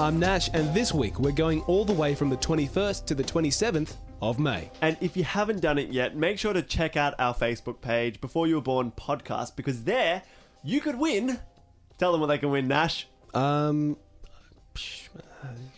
I'm Nash, and this week we're going all the way from the 21st to the 27th of May. And if you haven't done it yet, make sure to check out our Facebook page, Before You Were Born podcast, because there you could win. Tell them what they can win, Nash. Um,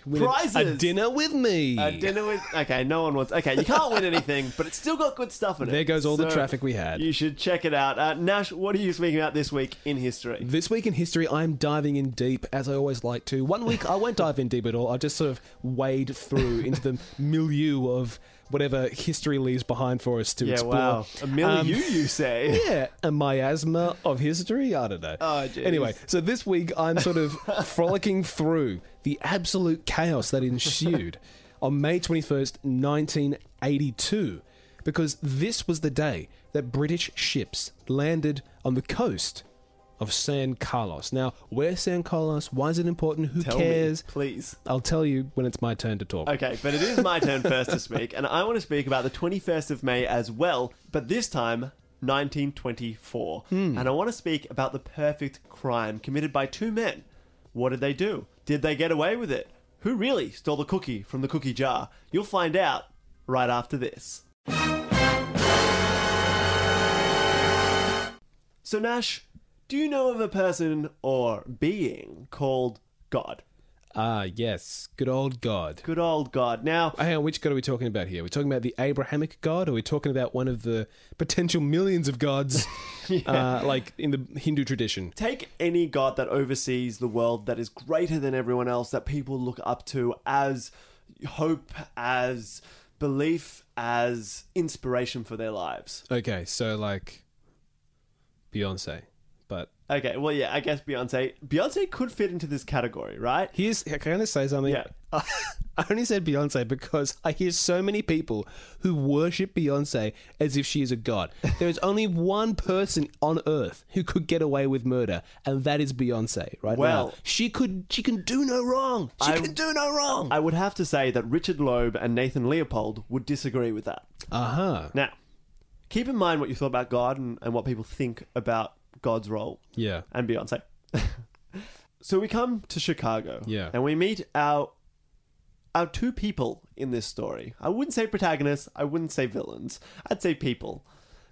win a- Prizes. A, dinner with me. A dinner with. Okay, no one wants. Okay, you can't win anything, but it's still got good stuff in it. There goes all the traffic we had. You should check it out. Uh, Nash, what are you speaking about this week in history? This week in history, I'm diving in deep, as I always like to. One week, I won't dive in deep at all. I'll just sort of wade through into the milieu of whatever history leaves behind for us to Yeah, explore. wow. A million Um, you, you say. Yeah, a miasma of history. I don't know. Oh, jeez. Anyway, so this week I'm sort of frolicking through the absolute chaos that ensued on May 21st, 1982, because this was the day that British ships landed on the coast of San Carlos. Now, where's San Carlos? Why is it important? Who Tell cares? me, please. I'll tell you when it's my turn to talk. Okay, but it is my turn first to speak, and I want to speak about the 21st of May as well, but this time, 1924. Hmm. And I want to speak about the perfect crime committed by two men. What did they do? Did they get away with it? Who really stole the cookie from the cookie jar? You'll find out right after this. So, Nash, do you know of a person or being called God? Ah, yes. Good old God. Good old God. Now, Hang on, which God are we talking about here? Are we talking about the Abrahamic God? Or are we talking about one of the potential millions of gods, uh, like in the Hindu tradition? take any god that oversees the world that is greater than everyone else that people look up to as hope as belief as inspiration for their lives Okay, so like Beyonce. Okay well yeah i guess beyonce beyonce could fit into this category right here's, can I just say something? Yeah. I only said Beyonce because I hear so many people who worship Beyonce as if she is a god. There is only one person on earth who could get away with murder, and that is Beyonce. Right Well- now, she could. She can do no wrong. She I- can do no wrong. i would have to say that richard loeb and nathan leopold would disagree with that Uh huh. now keep in mind what you thought about god and, and what people think about god's role Yeah. and Beyonce. so we come to Chicago, Yeah. and we meet our our two people in this story. I wouldn't say protagonists. I wouldn't say villains. I'd say people.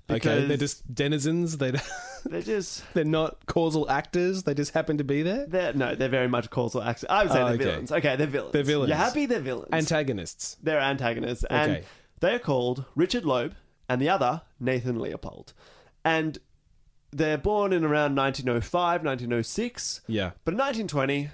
Okay, they're just denizens. They they're just they're not causal actors. They just happen to be there. they're no, they're very much causal actors. I would say Oh, they're okay. villains. Okay, they're villains. They're villains. You're happy? They're villains. Antagonists. they're antagonists, and Okay. they are called Richard Loeb and the other Nathan Leopold, and they're born in around 1905, 1906. Yeah. But in 1920,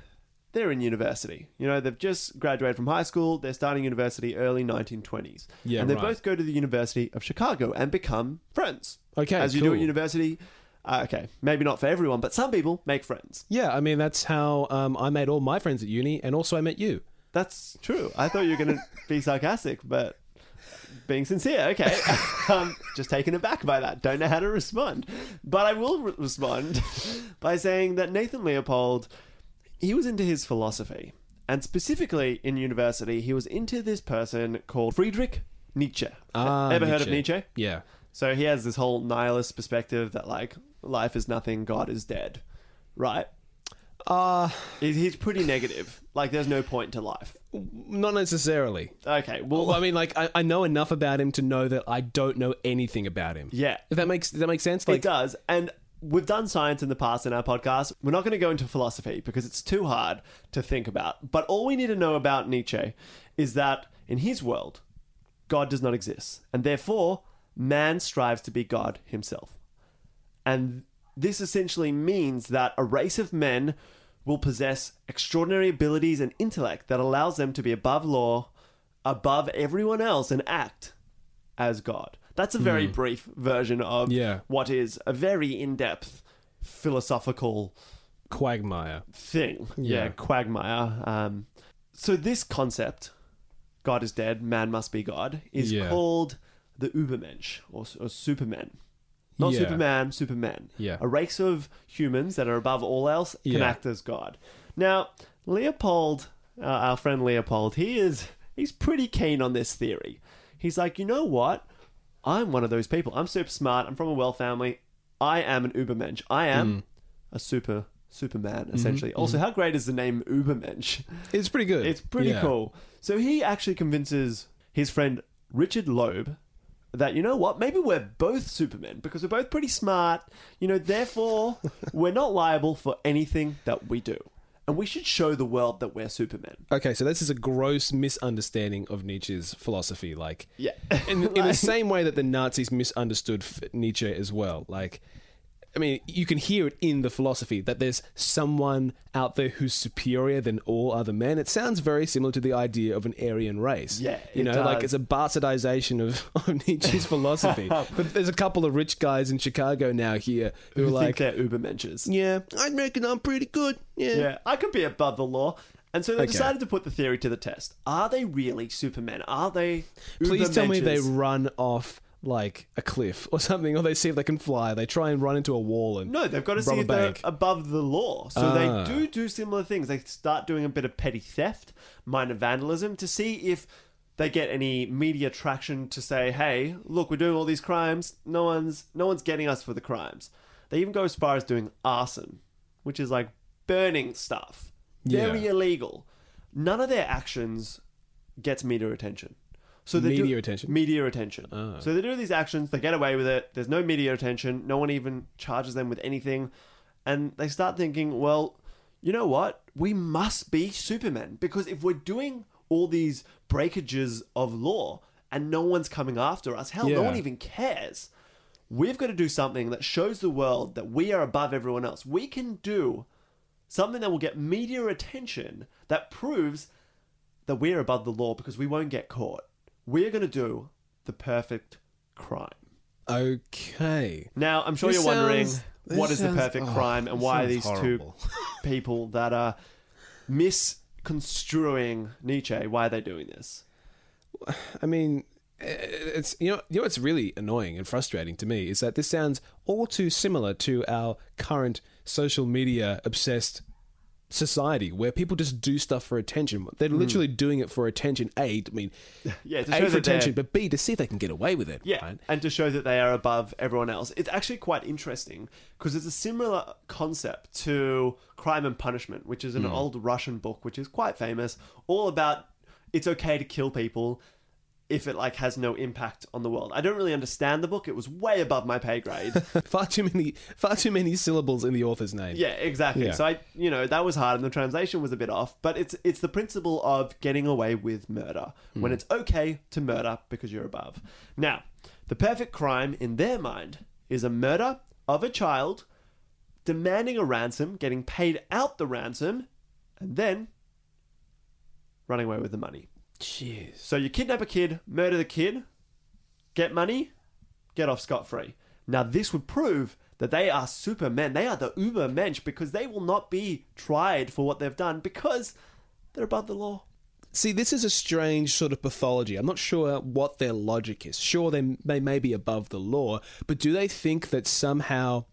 they're in university. You know, they've just graduated from high school. They're starting university early 1920s. Yeah, and they right. both go to the University of Chicago and become friends. Okay, As you do cool. at university. Uh, okay, maybe not for everyone, but some people make friends. Yeah, I mean that's how um, I made all my friends at uni, and also I met you. That's true. I thought you were going to be sarcastic, but being sincere, okay. um, just taken aback by that. Don't know how to respond. But I will re- respond by saying that Nathan Leopold, he was into his philosophy. And specifically in university, he was into this person called Friedrich Nietzsche. Ah, Ever heard of Nietzsche? Yeah. So he has this whole nihilist perspective that, like, life is nothing, God is dead. Right? Uh He's, he's pretty negative. Like, there's no point to life. not necessarily. Okay, well, Well, I mean, like I, I know enough about him to know that I don't know anything about him. yeah. If that makes does that make sense? it Like, does. And we've done science in the past in our podcast. We're not going to go into philosophy because it's too hard to think about. But all we need to know about Nietzsche is that in his world, God does not exist. And therefore, man strives to be God himself. And this essentially means that a race of men will possess extraordinary abilities and intellect that allows them to be above law, above everyone else, and act as God. That's a very brief version of Yeah. what is a very in depth philosophical Quagmire. thing. Yeah, Yeah. quagmire. Um, so this concept, God is dead, man must be God, is Yeah. called the Übermensch or, or Supermen. Not Yeah. Superman, Supermen. Yeah. A race of humans that are above all else can Yeah. act as God. Now, Leopold, uh, our friend Leopold, he is he's pretty keen on this theory. He's like, you know what? I'm one of those people. I'm super smart. I'm from a well family. I am an Übermensch. I am Mm. a super Superman, Mm-hmm. essentially. Also, how great is the name Übermensch? It's pretty good. It's pretty Yeah. cool. So he actually convinces his friend Richard Loeb that you know what, maybe we're both Supermen because we're both pretty smart. You know, therefore we're not liable for anything that we do, and we should show the world that we're Supermen. Okay, so this is a gross misunderstanding of Nietzsche's philosophy. Like, Yeah. in, in the same way that the Nazis misunderstood f- Nietzsche as well. Like, I mean, you can hear it in the philosophy that there's someone out there who's superior than all other men. It sounds very similar to the idea of an Aryan race. Yeah, you know, like it's a bastardization of, of Nietzsche's philosophy. but there's a couple of rich guys in Chicago now here who, Who are like, think they're Ubermenches. yeah, I reckon I'm pretty good. Yeah. Yeah, I could be above the law. And so they Okay. decided to put the theory to the test. Are they really Supermen? Are they Please tell me they run off like a cliff or something, or they see if they can fly. They try and run into a wall and No, they've got to see if they're bank. above the law. So Ah. they do do similar things. They start doing a bit of petty theft, minor vandalism, to see if they get any media traction to say, "Hey, look, we're doing all these crimes. No one's no one's getting us for the crimes." They even go as far as doing arson, which is like burning stuff. Very Yeah. illegal. None of their actions gets media attention. So they Media do, attention? Media attention. Ah. So they do these actions, they get away with it. There's no media attention. No one even charges them with anything. And they start thinking, well, you know what? We must be Supermen because if we're doing all these breakages of law and no one's coming after us, hell, no one even cares. We've got to do something that shows the world that we are above everyone else. We can do something that will get media attention that proves that we're above the law because we won't get caught. We're going to do the perfect crime. okay. Now, I'm sure This you're wondering sounds- this what is the perfect oh, crime and this why are sounds these horrible. two people that are misconstruing Nietzsche, why are they doing this? I mean, eh, it's you know you know what's really annoying and frustrating to me is that this sounds all too similar to our current social media obsessed society where people just do stuff for attention. They're literally doing it for attention. A, I mean, Hmm. Yeah, to A show for attention, but B to see if they can get away with it. Yeah, right? and to show that they are above everyone else. It's actually quite interesting because it's a similar concept to Crime and Punishment, which is an old Russian book which is quite famous, all about it's okay to kill people if it like has no impact on the world. I don't really understand the book. It was way above my pay grade. far too many, far too many syllables in the author's name. Yeah, exactly. Yeah. So I, you know, that was hard, and the translation was a bit off. But it's it's the principle of getting away with murder hmm. when it's okay to murder because you're above. Now, the perfect crime in their mind is a murder of a child, demanding a ransom, getting paid out the ransom, and then running away with the money. Jeez. So you kidnap a kid, murder the kid, get money, get off scot free. Now this would prove that they are supermen. They are the uber mensch because they will not be tried for what they've done because they're above the law. See, this is a strange sort of pathology. I'm not sure what their logic is. Sure, they, they may be above the law, but do they think that somehow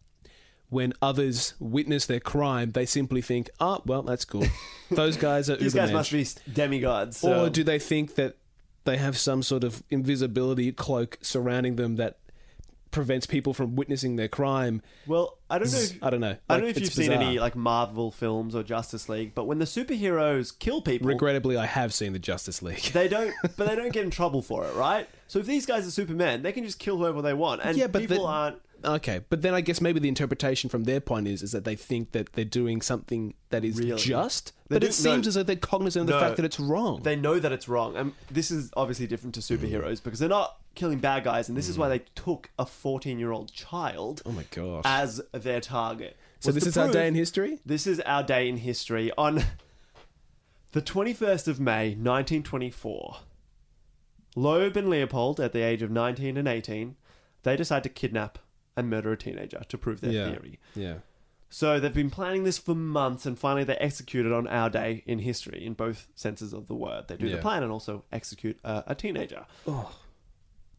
when others witness their crime, they simply think, oh, well, that's cool. Those guys are These guys must be demigods. So. Or do they think that they have some sort of invisibility cloak surrounding them that prevents people from witnessing their crime? well, I don't know. If, I don't know. I don't know if you've it's seen any like Marvel films or Justice League, but when the superheroes kill people, Regrettably, I have seen the Justice League. they don't. but they don't get in trouble for it, right? So if these guys are Supermen, they can just kill whoever they want, and Yeah, but people the- aren't. Okay, but then I guess maybe the interpretation from their point is is that they think that they're doing something that is Really? just, They but do- it seems no. as though they're cognizant of the No. fact that it's wrong. They know that it's wrong. And this is obviously different to superheroes because they're not killing bad guys, and this is why hmm. they took a 14 year old child oh my gosh! as their target. So was this is our day in history. This is our day in history on the 21st of May, 1924. Loeb and Leopold, at the age of 19 and 18, they decide to kidnap and murder a teenager to prove their yeah. theory. Yeah. So they've been planning this for months, and finally they execute it on our day in history, in both senses of the word. They do the Yeah. plan and also execute uh, a teenager.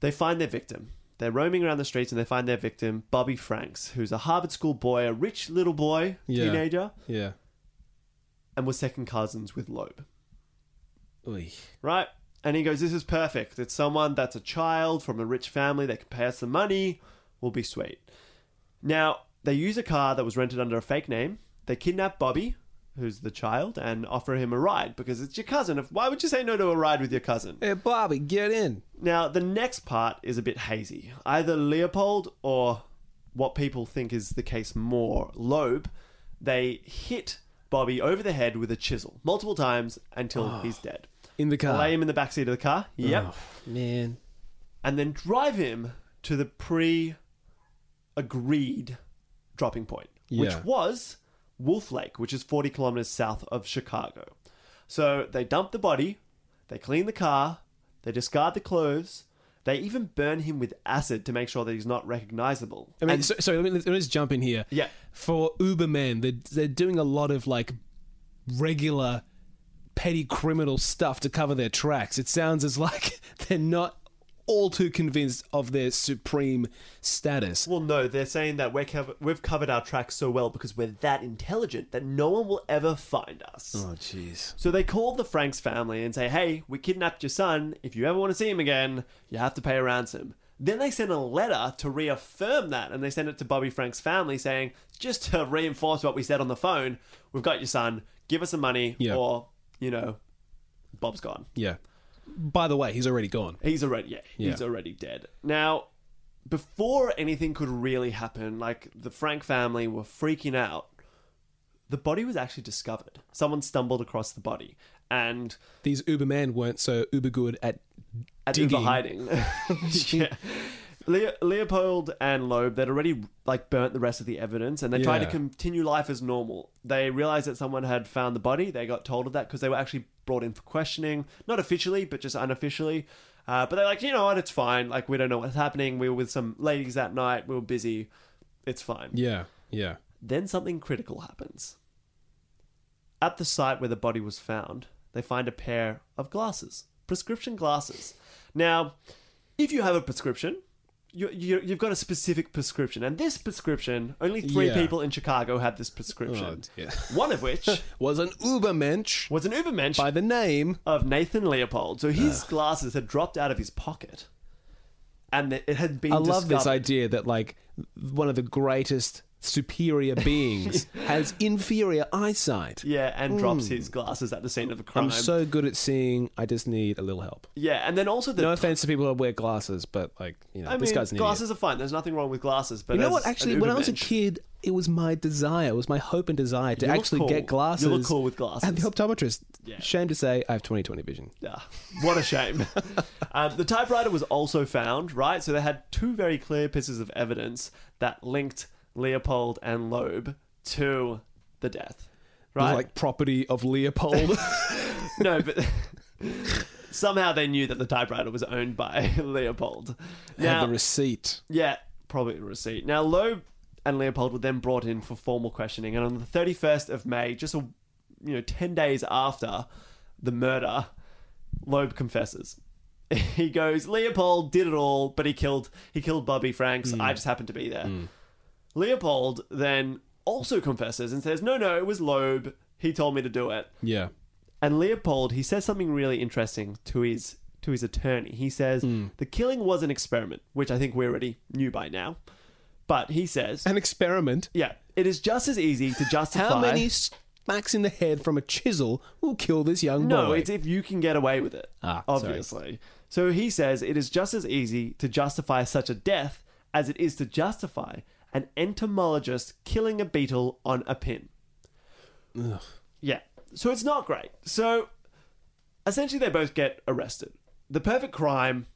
They find their victim. They're roaming around the streets and they find their victim, Bobby Franks, who's a Harvard School boy, a rich little boy, Yeah. teenager, Yeah. and was second cousins with Loeb. Oy. Right? And he goes, This is perfect. It's someone that's a child from a rich family that can pay us some money. Will be sweet. Now, they use a car that was rented under a fake name. They kidnap Bobby, who's the child, and offer him a ride because it's your cousin. Why would you say no to a ride with your cousin? Hey, Bobby, get in. Now, the next part is a bit hazy. Either Leopold or what people think is the case more, Loeb, they hit Bobby over the head with a chisel multiple times until ah, he's dead. In the car. Lay him in the backseat of the car. Yep. Oh, man. And then drive him to the pre agreed dropping point, which was Wolf Lake, which is 40 kilometers south of Chicago. So they dump the body, they clean the car, they discard the clothes, they even burn him with acid to make sure that he's not recognizable. I mean, And- so, sorry, let me, let me just jump in here. Yeah. For Ubermen, they're, they're doing a lot of like regular petty criminal stuff to cover their tracks. It sounds as like they're not all too convinced of their supreme status. Well, no, they're saying that we're cover- we've covered our tracks so well because we're that intelligent that no one will ever find us. Oh, jeez. So they call the Franks family and say, hey, we kidnapped your son. If you ever want to see him again, you have to pay a ransom. Then they send a letter to reaffirm that, and they send it to Bobby Frank's family saying, just to reinforce what we said on the phone, we've got your son, give us some money, Yeah. or, you know, Bob's gone. Yeah. By the way, he's already gone. He's already, yeah, he's Yeah. already dead. Now, before anything could really happen, like the Frank family were freaking out, the body was actually discovered. Someone stumbled across the body, and These Ubermen weren't so uber good at at digging. Uber hiding. yeah. Leo- Leopold and Loeb, they'd already like burnt the rest of the evidence, and they tried to Yeah. continue life as normal. They realized that someone had found the body. They got told of that because they were actually brought in for questioning, not officially, but just unofficially. Uh, but they're like, you know what? It's fine. Like we don't know what's happening. We were with some ladies that night. We were busy. It's fine. Yeah. Yeah. Then something critical happens. At the site where the body was found, they find a pair of glasses, prescription glasses. Now, if you have a prescription, you, you, you've got a specific prescription, and this prescription, only three Yeah. people in Chicago had this prescription. Oh, dear. One of which Was an Ubermensch was an Ubermensch by the name. of Nathan Leopold. So his glasses had dropped out of his pocket, and it it had been. I love this discovered. idea that like one of the greatest superior beings has inferior eyesight. Yeah, and drops his glasses at the scene of the crime. Hmm. I'm so good at seeing. I just need a little help. yeah, and then also the No offense to people who wear glasses, but like you know, I this mean, guy's an glasses are fine. There's nothing wrong with glasses. But. You know as what? Actually, when I was a Ubermensch- kid, it was my desire. It was my hope and desire to You look actually cool. get glasses. You look cool with glasses. At the optometrist. Yeah. Shame to say, I have 20/20 vision. Yeah, what a shame. um, the typewriter was also found, right? So they had two very clear pieces of evidence that linked Leopold and Loeb to the death, right? like property of Leopold. no, but somehow they knew that the typewriter was owned by Leopold. They had the receipt. Yeah, probably the receipt. Now, Loeb and Leopold were then brought in for formal questioning, and on the 31st of May, just a you know 10 days after the murder, Loeb confesses. He goes, Leopold did it all, but he killed he killed Bobby Franks. Hmm. I just happened to be there. Hmm. Leopold then also confesses and says, No, no, it was Loeb. He told me to do it. Yeah. And Leopold, he says something really interesting to his to his attorney. He says the killing was an experiment, which I think we already knew by now. But he says, An experiment. yeah, it is just as easy to justify. How many smacks in the head from a chisel will kill this young boy? No, it's if you can get away with it. Ah, sorry. obviously. So he says it is just as easy to justify such a death as it is to justify an entomologist killing a beetle on a pin. Yeah. So it's not great. So essentially, they both get arrested. The perfect crime,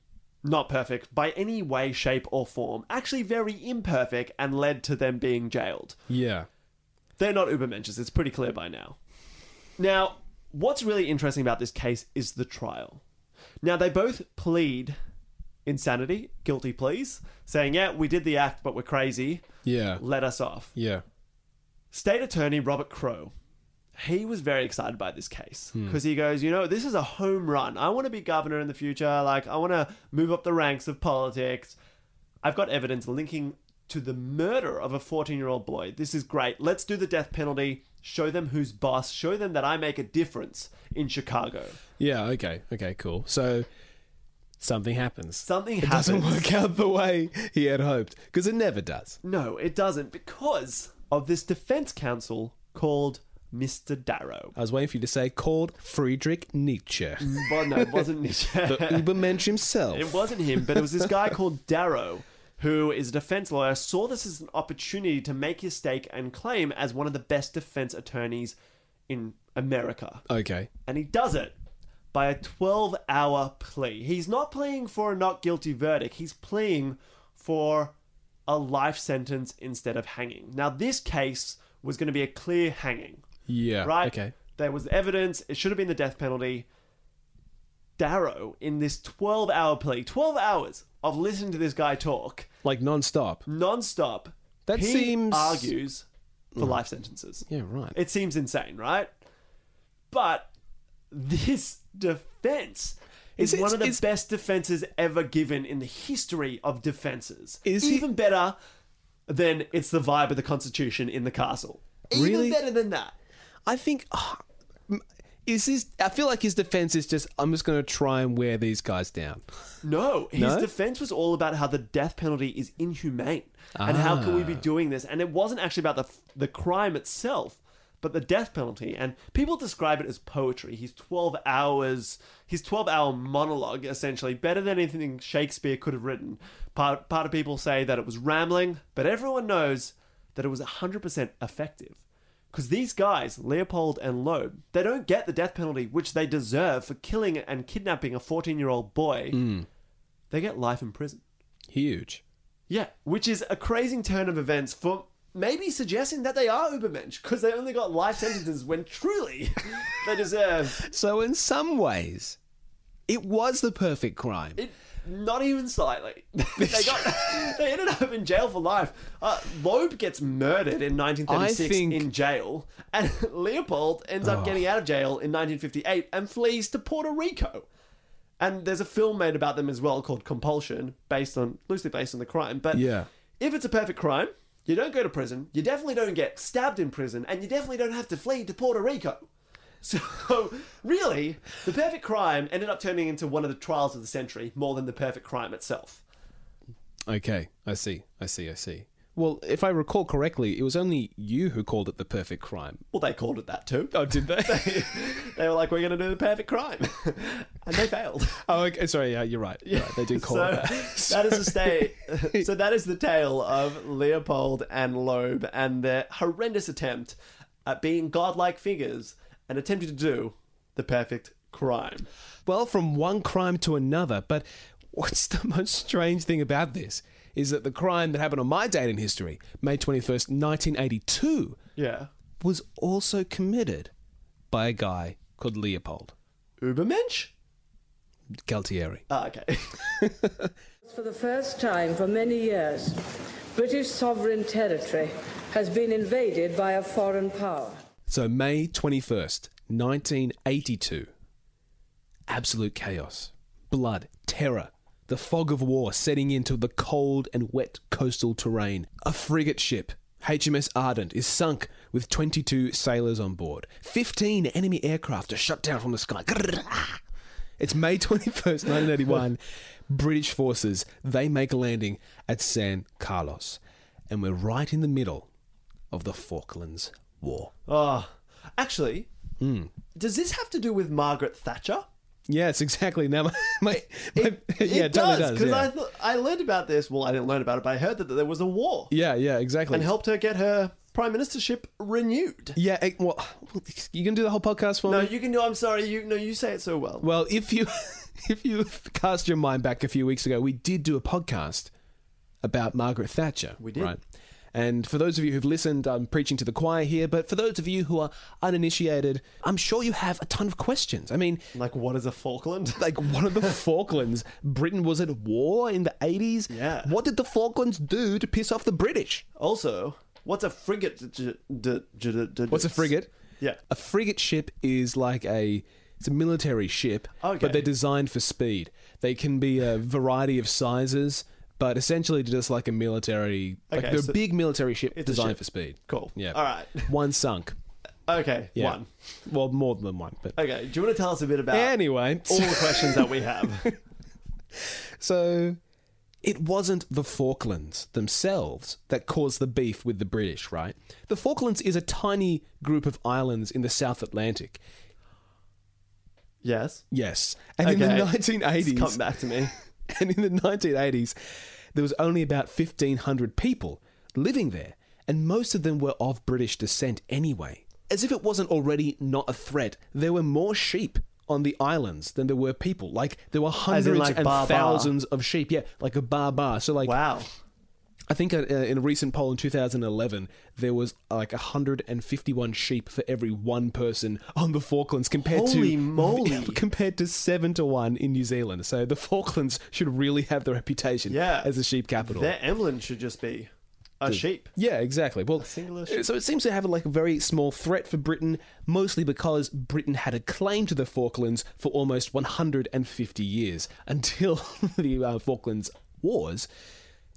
not perfect by any way, shape, or form, actually very imperfect and led to them being jailed. yeah. They're not Ubermenschers. It's pretty clear by now. Now, what's really interesting about this case is the trial. Now, they both plead insanity, guilty pleas, saying, yeah, we did the act, but we're crazy. Yeah. Let us off. Yeah. State Attorney Robert Crowe, he was very excited by this case hmm. because he goes, you know, this is a home run. I want to be governor in the future. Like, I want to move up the ranks of politics. I've got evidence linking to the murder of a 14 year old boy. This is great. Let's do the death penalty. Show them who's boss. Show them that I make a difference in Chicago. Yeah. Okay. Okay. Cool. So something happens. Something it happens. doesn't work out the way he had hoped because it never does. No, it doesn't because of this defense counsel called Mr. Darrow. I was waiting for you to say called Friedrich Nietzsche, mm, Well, no, it wasn't Nietzsche. the Ubermensch himself. It wasn't him, but it was this guy called Darrow, who is a defense lawyer, saw this as an opportunity to make his stake and claim as one of the best defense attorneys in America. Okay. And he does it by a 12 hour plea. He's not pleading for a not guilty verdict, he's pleading for a life sentence instead of hanging. Now, this case was going to be a clear hanging Yeah. right? Okay. There was evidence. It should have been the death penalty. Darrow, in this 12 hour plea, 12 hours of listening to this guy talk Like non-stop. non-stop, That he seems- argues for life sentences. Yeah. Right. It seems insane, right? But this defense is, Is it- one of the is- best defenses ever given in the history of defenses. Is he- even better than it's the vibe of the Constitution in the castle. Really? Even better than that. I think ah, m- is his. I feel like his defense is just. I'm just going to try and wear these guys down. No, his No? defense was all about how the death penalty is inhumane and how can we be Ah. doing this? And it wasn't actually about the the crime itself, but the death penalty. And people describe it as poetry. His 12 hours, his 12 hour monologue, essentially, better than anything Shakespeare could have written. Part, part of people say that it was rambling, but everyone knows that it was 100% effective. Because these guys, Leopold and Loeb, they don't get the death penalty which they deserve for killing and kidnapping a 14 year old boy. Mm. They get life in prison. Huge. Yeah, which is a crazy turn of events for maybe suggesting that they are Ubermensch because they only got life sentences when truly they deserve So in some ways, it was the perfect crime. it. Not even slightly. they got. They ended up in jail for life. Uh, Loeb gets murdered in 1936 think- in jail, and Leopold ends up getting out of jail in 1958 and flees to Puerto Rico. And there's a film made about them as well called Compulsion, based on loosely based on the crime. But Yeah. if it's a perfect crime, you don't go to prison, you definitely don't get stabbed in prison, and you definitely don't have to flee to Puerto Rico. So, really, the perfect crime ended up turning into one of the trials of the century more than the perfect crime itself. Okay, I see. I see. I see. Well, if I recall correctly, it was only you who called it the perfect crime. Well, they called it that too. Oh, did they? They were like, we're going to do the perfect crime. and they failed. oh, okay. Sorry. Yeah, you're right. You're right. They did call so it that. that is the state. so that is the tale of Leopold and Loeb and their horrendous attempt at being godlike figures and attempting to do the perfect crime. Well, from one crime to another. But what's the most strange thing about this is that the crime that happened on my date in history, May 21st, 1982, Yeah. was also committed by a guy called Leopold Ubermensch? Galtieri. Ah, okay. For the first time for many years, British sovereign territory has been invaded by a foreign power. So, May 21st, 1982. Absolute chaos, blood, terror, the fog of war setting into the cold and wet coastal terrain. A frigate ship, HMS Ardent, is sunk with 22 sailors on board. 15 enemy aircraft are shot down from the sky. It's May 21st, 1981. British forces, they make a landing at San Carlos. And we're right in the middle of the Falklands War. Oh, actually, hmm. does this have to do with Margaret Thatcher? Yes, exactly. Now, my, my, my yeah, it totally does because yeah. I thought I learned about this. Well, I didn't learn about it, but I heard that there was a war yeah, yeah, exactly. and helped her get her prime ministership renewed. yeah, eh, well, you can do the whole podcast for No, me. you can do. I'm sorry. You no, you say it so well. Well, if you if you cast your mind back a few weeks ago, we did do a podcast about Margaret Thatcher. We did. right? And for those of you who've listened, I'm preaching to the choir here, but for those of you who are uninitiated, I'm sure you have a ton of questions. I mean, Like, what is a Falkland? like one of the Falklands, Britain was at war in the 80s. Yeah. What did the Falklands do to piss off the British? also, what's a frigate? What's a frigate? Yeah. A frigate ship is like a it's a military ship, Okay. but they're designed for speed. They can be a variety of sizes, but essentially just like a military, like Okay, they're so a big military ship it's a designed ship. for speed. Cool. Yeah. All right. One sunk. Okay. Yeah. One. Well, more than one, but Okay. Do you want to tell us a bit about anyway. all the questions that we have? So it wasn't the Falklands themselves that caused the beef with the British, right? The Falklands is a tiny group of islands in the South Atlantic. yes. Yes. And in the Okay. 1980s, Come back to me. and in the 1980s, there was only about 1,500 people living there, and most of them were of British descent anyway. As if it wasn't already not a threat, there were more sheep on the islands than there were people. Like, there were hundreds like, and bar bar? thousands of sheep. Yeah, like a bar bar. So, like, Wow. I think uh, in a recent poll in 2011, there was like 151 sheep for every one person on the Falklands compared Holy to moly. compared to seven to one in New Zealand. So the Falklands should really have the reputation Yeah. as a sheep capital. Their emblem should just be a sheep. Yeah, exactly. Well, so it seems to have like a very small threat for Britain, mostly because Britain had a claim to the Falklands for almost 150 years until the uh, Falklands Wars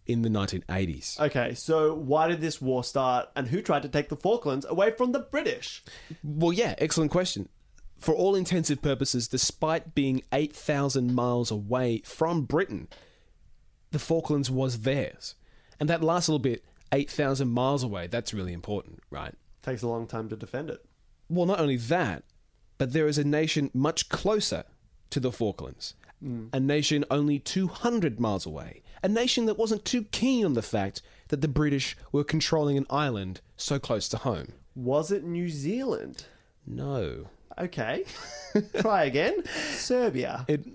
in the 1980s. Okay, so why did this war start and who tried to take the Falklands away from the British? Well, yeah, excellent question. For all intensive purposes, despite being 8,000 miles away from Britain, the Falklands was theirs. And that last little bit, 8,000 miles away, that's really important, right? Takes a long time to defend it. Well, not only that, but there is a nation much closer to the Falklands. A nation only 200 miles away. A nation that wasn't too keen on the fact that the British were controlling an island so close to home. Was it New Zealand? No. Okay. Try again. Serbia. It.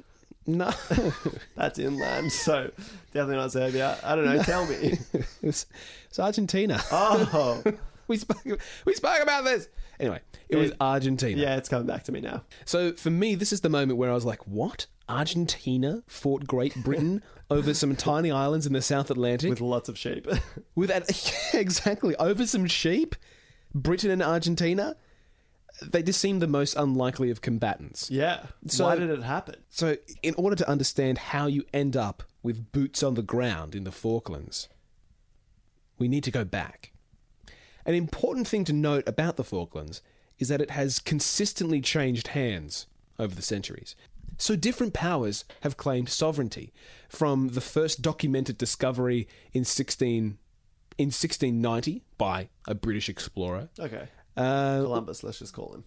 No. That's inland, so definitely not Serbia. I don't know. Tell me. it's, it's Argentina. Oh, we spoke. We spoke about this. Anyway, it was Argentina. yeah, it's coming back to me now. So for me, this is the moment where I was like, "What? Argentina fought Great Britain over some tiny islands in the South Atlantic With lots of sheep. with that yeah, exactly over some sheep? Britain and Argentina." They just seem the most unlikely of combatants. yeah. So- Why did it happen? So, in order to understand how you end up with boots on the ground in the Falklands, we need to go back. An important thing to note about the Falklands is that it has consistently changed hands over the centuries. So, different powers have claimed sovereignty, from the first documented discovery in 16 in 1690 by a British explorer. Okay. Uh, Columbus, let's just call him.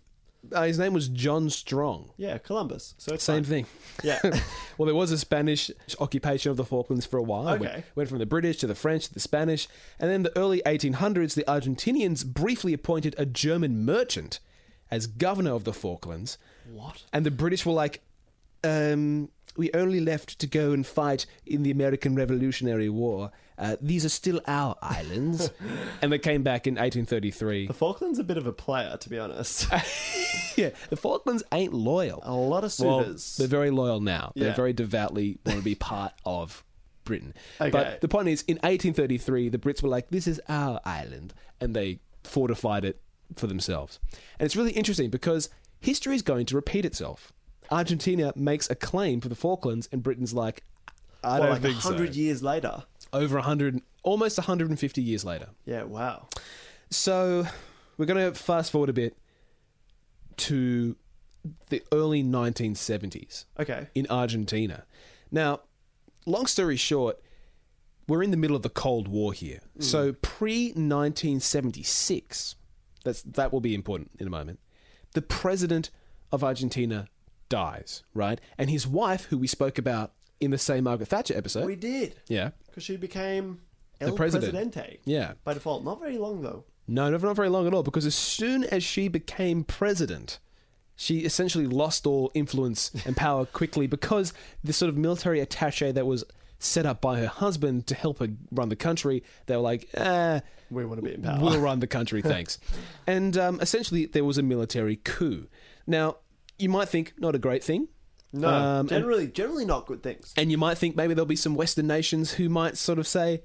uh, his name was John Strong. Yeah, Columbus. So it's Same fine. thing. Yeah. well, there was a Spanish occupation of the Falklands for a while. Okay. Went, went from the British to the French to the Spanish. And then in the early 1800s, the Argentinians briefly appointed a German merchant as governor of the Falklands. What? And the British were like, um, we only left to go and fight in the American Revolutionary War. Uh, these are still our islands. and they came back in 1833. The Falklands are a bit of a player, to be honest. yeah, the Falklands ain't loyal. a lot of Well, they're very loyal now. They're very devoutly want to be part of Britain. Okay. But the point is, in 1833, the Brits were like, "This is our island," and they fortified it for themselves. And it's really interesting because history is going to repeat itself. Argentina makes a claim for the Falklands, and Britain's like, "I don't like think so." 100 years later. Over 100, almost 150 years later. Yeah, wow. So we're going to fast forward a bit to the early 1970s Okay. in Argentina. Now, long story short, we're in the middle of the Cold War here. Hmm. So pre 1976, that's that will be important in a moment. The president of Argentina dies, right? And his wife, who we spoke about in the same Margaret Thatcher episode, We did. yeah, Because she became El president. Presidente. yeah, By default. Not very long, though. No, not, not very long at all, because as soon as she became president, she essentially lost all influence and power quickly because the sort of military attache that was set up by her husband to help her run the country. They were like, eh, We want to be in power. we'll run the country, thanks. and um, essentially, there was a military coup. Now, you might think not a great thing. no, Um, and- generally, generally not good things. And you might think maybe there'll be some Western nations who might sort of say,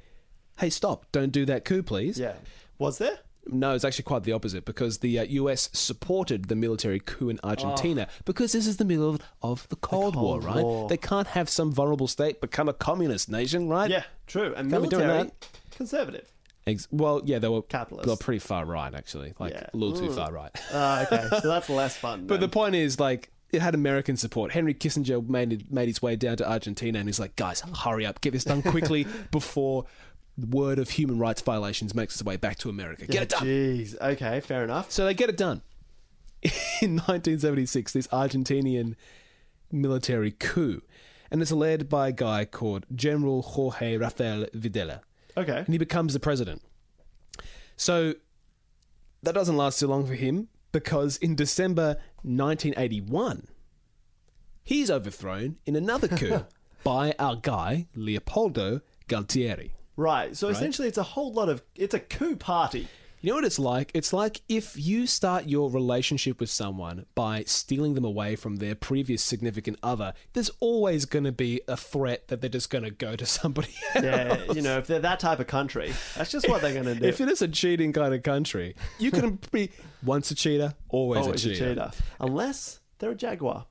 hey, stop, don't do that coup, please. Yeah. Was there? No, it's actually quite the opposite because the uh, US supported the military coup in Argentina because this is the middle of, of the Cold, War, Cold right? War. They can't have some vulnerable state become a communist nation, right? Yeah, true. And Can't military, that. conservative. Ex- well, yeah, they were Capitalist. They were pretty far right, actually, like Yeah. a little too Mm. far right. Ah, okay. so that's less fun. But the point is, like, it had American support. Henry Kissinger made it, made his way down to Argentina, and he's like, "Guys, hurry up, get this done quickly before the word of human rights violations makes its way back to America. Get it done." Jeez. Okay, fair enough. So they get it done. In 1976, this Argentinian military coup, and it's led by a guy called General Jorge Rafael Videla, Okay. and he becomes the president. So that doesn't last too long for him because in December 1981, he's overthrown in another coup by our guy Leopoldo Galtieri. Right. So essentially, it's a whole lot of. It's a coup party. You know what it's like? It's like if you start your relationship with someone by stealing them away from their previous significant other, there's always going to be a threat that they're just going to go to somebody else. Yeah. you know, if they're that type of country, that's just what they're going to do. If it is a cheating kind of country, you can be once a cheater, always, Always a, cheater. Unless they're a jaguar.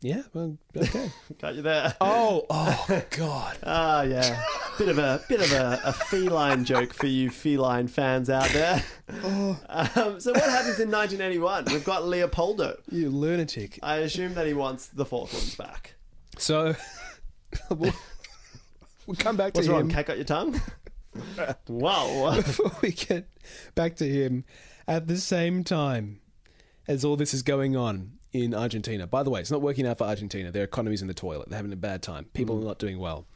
Yeah, well, okay. Got you there. oh, oh, God. Ah, yeah. Bit of a bit of a, a feline joke for you feline fans out there. Oh. Um, so what happens in 1981? We've got Leopoldo. You lunatic. I assume that he wants the Falklands back. So, we'll, we'll come back to What's him. What's wrong? Cat got your tongue? wow. before we get back to him at the same time as all this is going on in Argentina. By the way, it's not working out for Argentina. Their economy's in the toilet. They're having a bad time. People are not doing well.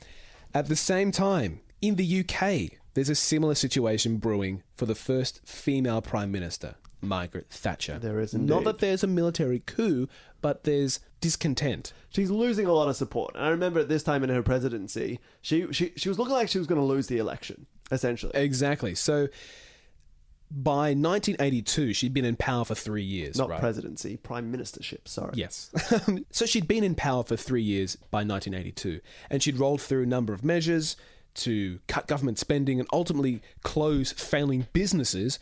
At the same time, in the UK, there's a similar situation brewing for the first female prime minister, Margaret Thatcher. There is Not indeed. that there's a military coup, but there's discontent. She's losing a lot of support. And I remember at this time in her presidency, she she, she was looking like she was going to lose the election, essentially. Exactly. So by 1982, she'd been in power for three years. Not right? presidency, prime ministership, sorry. Yes. so she'd been in power for three years by 1982, and she'd rolled through a number of measures to cut government spending and ultimately close failing businesses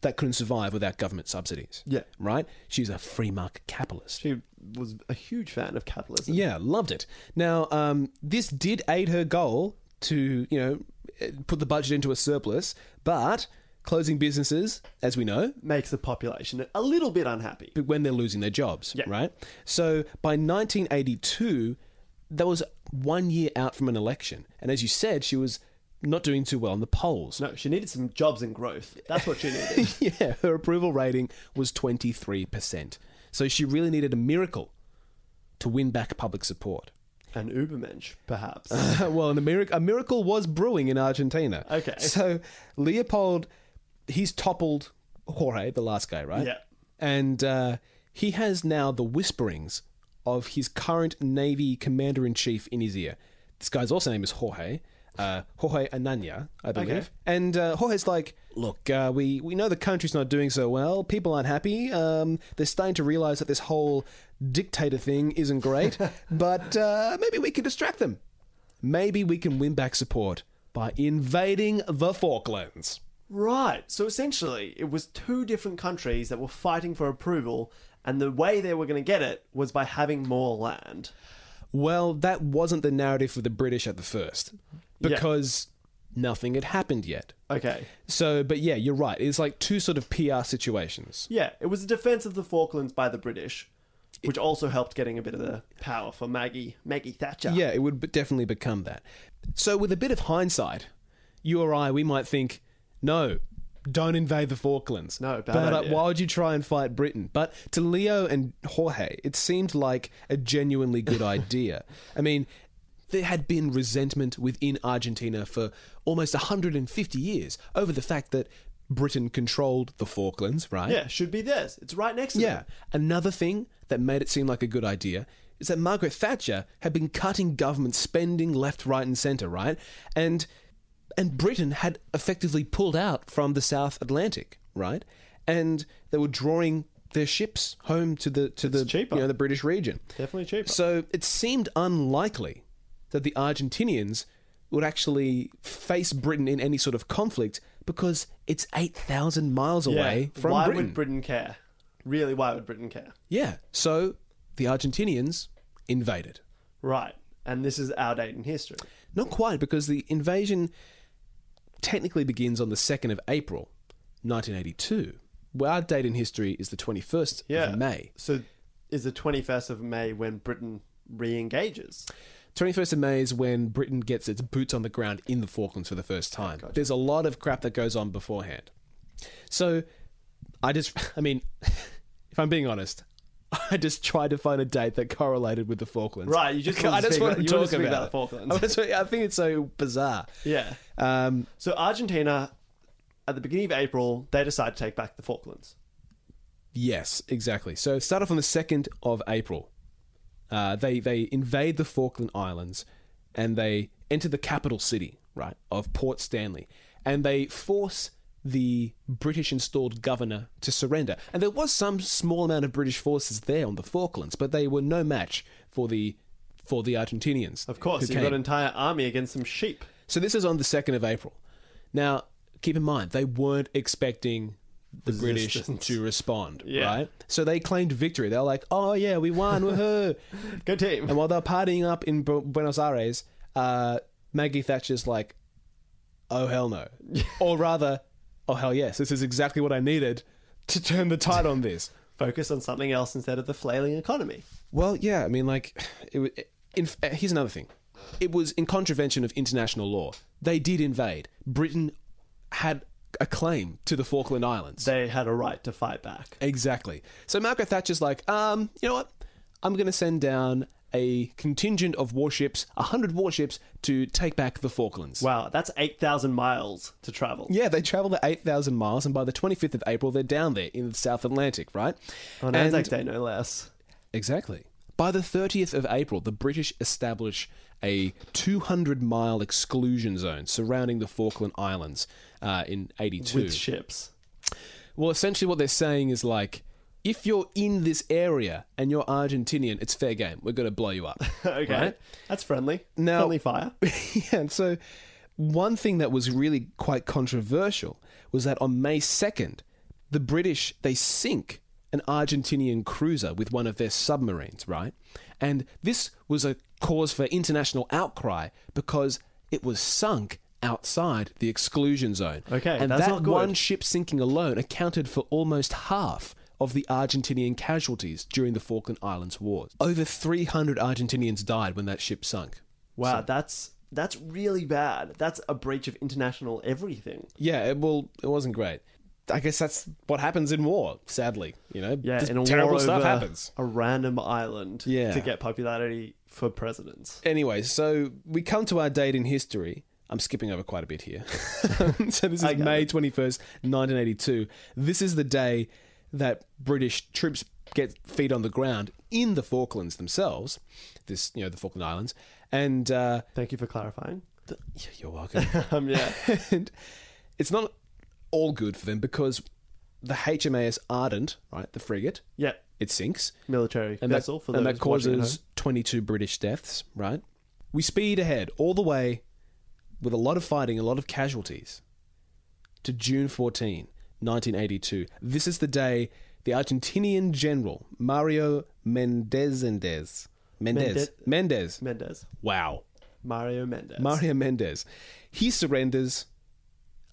that couldn't survive without government subsidies. Yeah. Right? She's a free market capitalist. She was a huge fan of capitalism. Yeah, loved it. Now, um, this did aid her goal to, you know, put the budget into a surplus, but closing businesses, as we know, Makes the population a little bit unhappy. but when they're losing their jobs, Yeah. right? So by 1982, that was one year out from an election. And as you said, she was not doing too well in the polls. No, she needed some jobs and growth. That's what she needed. yeah, her approval rating was 23%. So she really needed a miracle to win back public support. An Ubermensch, perhaps. well, and a, mirac- a miracle was brewing in Argentina. Okay. So Leopold, he's toppled Jorge, the last guy, right? Yeah. And uh, he has now the whisperings of his current Navy commander in chief in his ear. This guy's also name is Jorge. Uh, Jorge Ananya, I believe. Okay. And uh, Jorge's like, look, uh, we, we know the country's not doing so well. People aren't happy. Um, they're starting to realize that this whole dictator thing isn't great. but uh, maybe we can distract them. Maybe we can win back support by invading the Falklands. Right. So essentially, it was two different countries that were fighting for approval, and the way they were going to get it was by having more land. Well, that wasn't the narrative for the British at the first Yeah. because nothing had happened yet. Okay. So, but yeah, you're right. It's like two sort of PR situations. Yeah, it was a defense of the Falklands by the British, which also helped getting a bit of the power for Maggie Maggie Thatcher. Yeah, it would definitely become that. So, with a bit of hindsight, you or I, we might think, no, don't invade the Falklands. No, bad but uh, idea. why would you try and fight Britain? But to Leo and Jorge, it seemed like a genuinely good idea. I mean, there had been resentment within Argentina for almost 150 years over the fact that Britain controlled the Falklands, right? Yeah, should be theirs. It's right next to Yeah. them. Another thing that made it seem like a good idea is that Margaret Thatcher had been cutting government spending left, right, and centre, right? And and Britain had effectively pulled out from the South Atlantic, right? And they were drawing their ships home to the to the cheaper. you know the British region. Definitely cheaper. So it seemed unlikely that the Argentinians would actually face Britain in any sort of conflict because it's 8,000 miles away from why Britain. would Britain care? Really, why would Britain care? yeah. So the Argentinians invaded. Right. And this is our date in history. Not quite, because the invasion technically begins on the 2nd of April, 1982. Well, our date in history is the 21st Yeah. of May. So is the 21st of May when Britain re engages? 21st of May is when Britain gets its boots on the ground in the Falklands for the first time. There's a lot of crap that goes on beforehand. So, I just, I mean, if I'm being honest, I just tried to find a date that correlated with the Falklands. Right, you just I just want to talk about, about the Falklands. I I think it's so bizarre. Yeah. Um, So Argentina, at the beginning of April, they decide to take back the Falklands. Yes, exactly. So start off on the second of April. Uh, they they invade the Falkland Islands, and they enter the capital city, right, of Port Stanley, and they force the British installed governor to surrender. And there was some small amount of British forces there on the Falklands, but they were no match for the for the Argentinians. Of course, you've got an entire army against some sheep. So this is on the second of April. Now, keep in mind they weren't expecting the British to respond, Yeah. right? So they claimed victory. They're like, "Oh yeah, we won, woohoo!" Good team. and while they're partying up in Buenos Aires, uh, Maggie Thatcher's like, "Oh hell no," or rather, "Oh hell yes, this is exactly what I needed to turn the tide on this." Focus on something else instead of the flailing economy. Well, yeah, I mean, like, it, wa- in, uh, here's another thing. It was in contravention of international law. They did invade. Britain had a claim to the Falkland Islands. They had a right to fight back. exactly. So Margaret Thatcher's like, um, you know what? I'm going to send down a contingent of warships, a hundred warships, to take back the Falklands. Wow, that's 8,000 miles to travel. Yeah, they travelled the 8,000 miles, and by the 25th of April, they're down there in the South Atlantic, right? On Anzac Day, no less. Exactly. By the 30th of April, the British establish a 200 mile exclusion zone surrounding the Falkland Islands uh, in 82. With ships. well, essentially, what they're saying is like, if you're in this area and you're Argentinian, it's fair game. We're going to blow you up. okay. Right? That's friendly. Now- friendly fire. yeah, and so one thing that was really quite controversial was that on May 2nd, the British they sink an Argentinian cruiser with one of their submarines, right? And this was a cause for international outcry because it was sunk outside the exclusion zone. Okay, and that one ship sinking alone accounted for almost half of the Argentinian casualties during the Falkland Islands Wars. Over 300 Argentinians died when that ship sunk. Wow, that's that's really bad. That's a breach of international everything. Yeah, it, well, it wasn't great. I guess that's what happens in war. Sadly, you know, Yeah, Just in a terrible stuff happens. a random island Yeah. to get popularity for presidents. Anyway, so we come to our date in history. I'm skipping over quite a bit here. so this is May 21st, 1982. This is the day that British troops get feet on the ground in the Falklands themselves. This, you know, the Falkland Islands, and uh, Thank you for clarifying. the, yeah, you're welcome. Um, yeah. and it's not all good for them because the HMAS Ardent, right, the frigate, Yeah. it sinks. Military And vessel that, for and that causes 22 British deaths, right? We speed ahead all the way with a lot of fighting, a lot of casualties to June 14, 1982. This is the day the Argentinian general Mario Mendez Mendez Mendez home. Mendez. wow Mario Mendez. Mario Mendez. He surrenders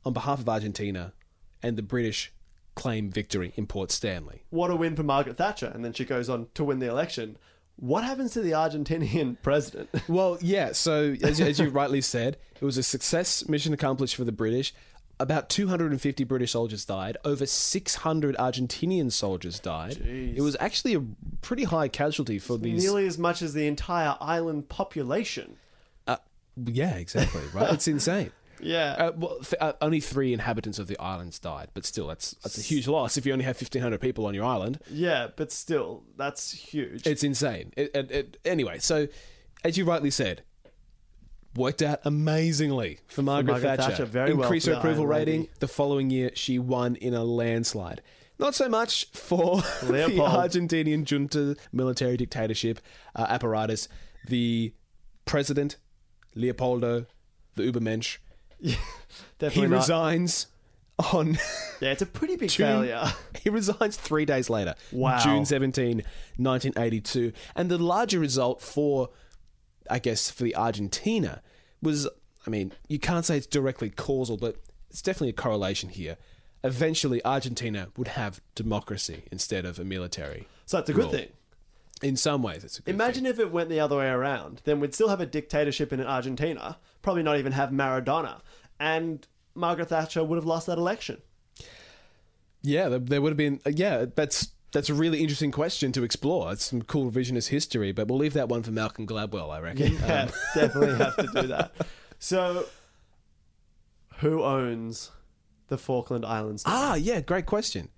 on behalf of Argentina, and the British claim victory in Port Stanley. What a win for Margaret Thatcher. And then she goes on to win the election. What happens to the Argentinian president? Well, yeah, so as, as you rightly said, it was a success, mission accomplished for the British. About 250 British soldiers died. Over 600 Argentinian soldiers died. Jeez. It was actually a pretty high casualty for these. Nearly as much as the entire island population. Uh, yeah, exactly. Right, it's insane. Yeah. Uh, well, th- uh, only three inhabitants of the islands died, but still, that's that's a huge loss if you only have fifteen hundred people on your island. yeah, but still, that's huge. It's insane. It, it, it, anyway, so as you rightly said, worked out amazingly for Margaret, Margaret Thatcher. Thatcher, very well Increased her approval rating. The following year, she won in a landslide. Not so much for the Argentinian junta military dictatorship uh, apparatus. The president, Leopoldo, the Ubermensch, he not. resigns on Yeah, it's a pretty big June- failure. He resigns three days later. Wow. June 17, 1982. And the larger result for, I guess, for the Argentina was, I mean, you can't say it's directly causal, but it's definitely a correlation here. Eventually, Argentina would have democracy instead of a military. So that's a good rule. thing. In some ways, it's a good Imagine thing. if it went the other way around. Then we'd still have a dictatorship in Argentina, probably not even have Maradona. And Margaret Thatcher would have lost that election. Yeah, there, would have been. Uh, yeah, that's that's a really interesting question to explore. It's some cool revisionist history, but we'll leave that one for Malcolm Gladwell, I reckon. Yeah, Um, definitely have to do that. So, who owns the Falkland Islands? now? ah, yeah, great question.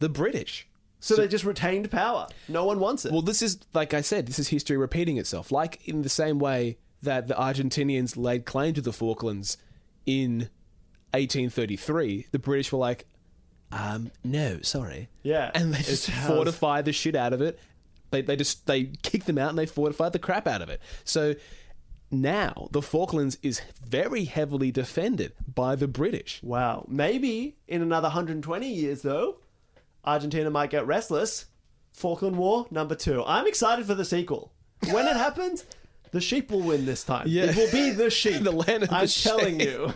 The British. so they just retained power. No one wants it. Well, this is, like I said, this is history repeating itself. Like in the same way that the Argentinians laid claim to the Falklands in 1833, the British were like, um, no, sorry. Yeah, And they just ours. fortified the shit out of it. They, they just, they kick them out and they fortify the crap out of it. So now the Falklands is very heavily defended by the British. wow. Maybe in another 120 years, though, Argentina might get restless. Falkland War number two. I'm excited for the sequel. When it happens, the sheep will win this time. Yeah. It will be the sheep. The land of the I'm telling sheep. you.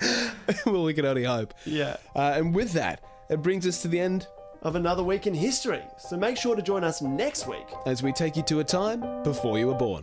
well, we can only hope. Yeah. Uh, and with that, it brings us to the end Of another week in history. So make sure to join us next week. as we take you to a time before you were born.